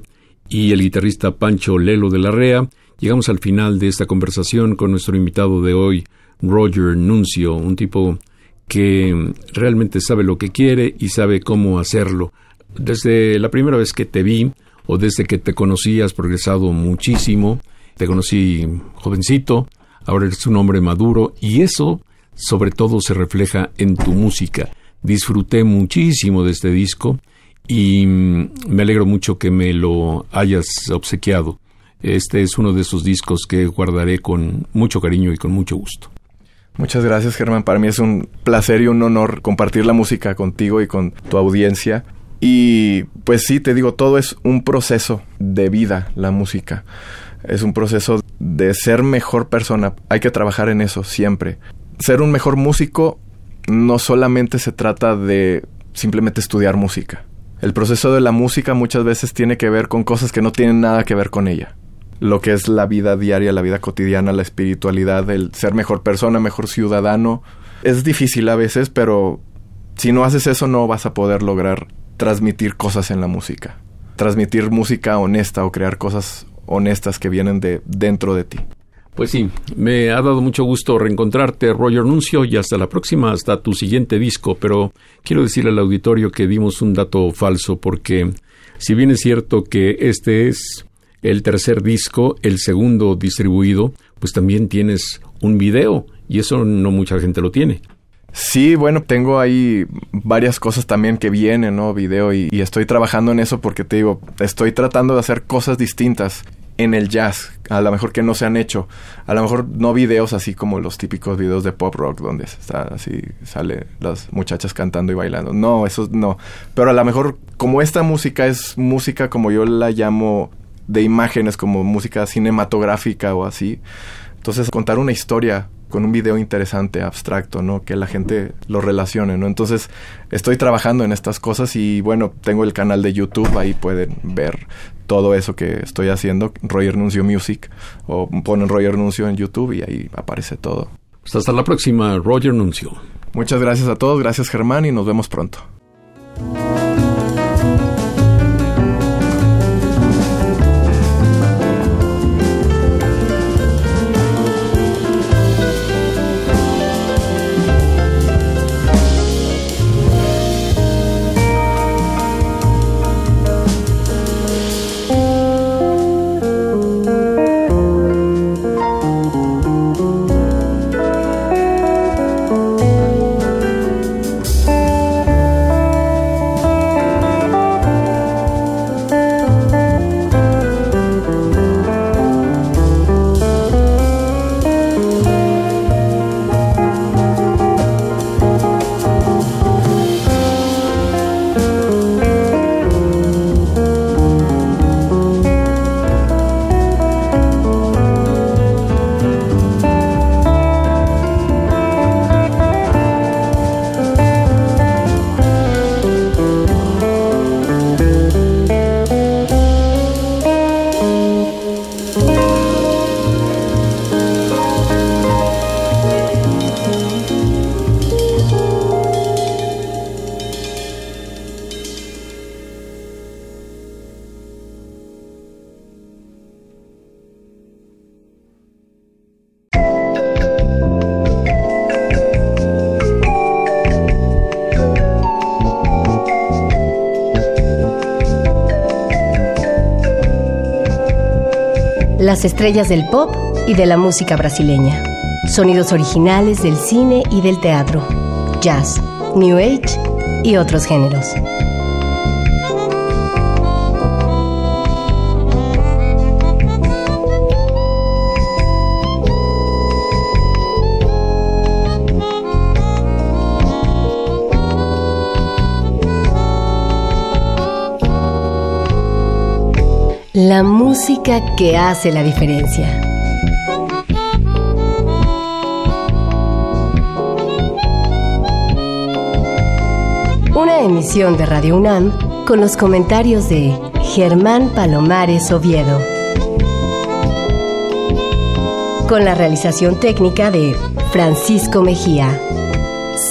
y el guitarrista Pancho Lelo de la Rea, llegamos al final de esta conversación con nuestro invitado de hoy, Roger Nuncio, un tipo que realmente sabe lo que quiere y sabe cómo hacerlo. Desde la primera vez que te vi o desde que te conocí has progresado muchísimo te conocí jovencito, ahora eres un hombre maduro y eso sobre todo se refleja en tu música. Disfruté muchísimo de este disco y mm, me alegro mucho que me lo hayas obsequiado. Este es uno de esos discos que guardaré con mucho cariño y con mucho gusto. Muchas gracias Germán, para mí es un placer y un honor compartir la música contigo y con tu audiencia. Y pues sí, te digo, todo es un proceso de vida, la música es un proceso de ser mejor persona. Hay que trabajar en eso siempre. Ser un mejor músico no solamente se trata de simplemente estudiar música. El proceso de la música muchas veces tiene que ver con cosas que no tienen nada que ver con ella. Lo que es la vida diaria, la vida cotidiana, la espiritualidad, el ser mejor persona, mejor ciudadano. Es difícil a veces, pero si no haces eso no vas a poder lograr transmitir cosas en la música. Transmitir música honesta o crear cosas honestas que vienen de dentro de ti. Pues sí, me ha dado mucho gusto reencontrarte, Roger Nuncio, y hasta la próxima, hasta tu siguiente disco, pero quiero decirle al auditorio que dimos un dato falso, porque si bien es cierto que este es el tercer disco, el segundo distribuido, pues también tienes un video, y eso no mucha gente lo tiene. Sí, bueno, tengo ahí varias cosas también que vienen, ¿no? Video y, estoy trabajando en eso porque te digo, estoy tratando de hacer cosas distintas en el jazz, a lo mejor que no se han hecho, a lo mejor no videos así como los típicos videos de pop rock donde está así sale las muchachas cantando y bailando. No, eso no, pero a lo mejor como esta música es música como yo la llamo de imágenes como música cinematográfica o así. Entonces contar una historia con un video interesante, abstracto, ¿no? Que la gente lo relacione, ¿no? Entonces, estoy trabajando en estas cosas y bueno, tengo el canal de YouTube, ahí pueden ver todo eso que estoy haciendo, Roger Nuncio Music, o ponen Roger Nuncio en YouTube y ahí aparece todo. Pues hasta la próxima, Roger Nuncio. Muchas gracias a todos, gracias Germán y nos vemos pronto. Las estrellas del pop y de la música brasileña. Sonidos originales del cine y del teatro, jazz, new age y otros géneros. La música que hace la diferencia. Una emisión de Radio UNAM con los comentarios de Germán Palomares Oviedo. con la realización técnica de Francisco Mejía.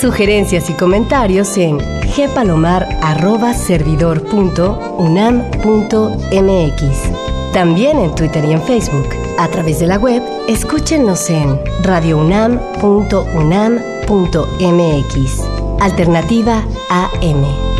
Sugerencias y comentarios en gpalomar.servidor.unam.mx. También en Twitter y en Facebook. A través de la web, escúchenos en radiounam.unam.mx. Alternativa AM.